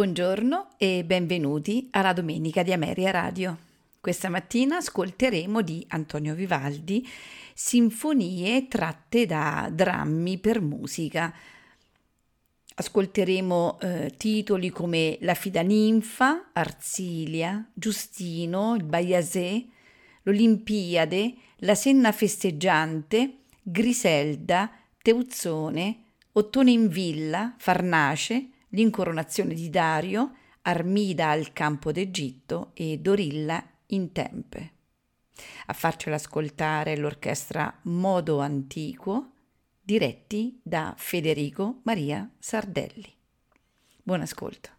Buongiorno e benvenuti alla Domenica di Ameria Radio. Questa mattina ascolteremo di Antonio Vivaldi sinfonie tratte da drammi per musica. Ascolteremo eh, titoli come La Fida Ninfa, Arzilia, Giustino, il Baiasè, l'Olimpiade, La Senna Festeggiante, Griselda, Teuzzone, Ottone in Villa, Farnace, l'incoronazione di Dario, Armida al campo d'Egitto e Dorilla in Tempe. A farcela ascoltare l'orchestra Modo Antico, diretti da Federico Maria Sardelli. Buon ascolto.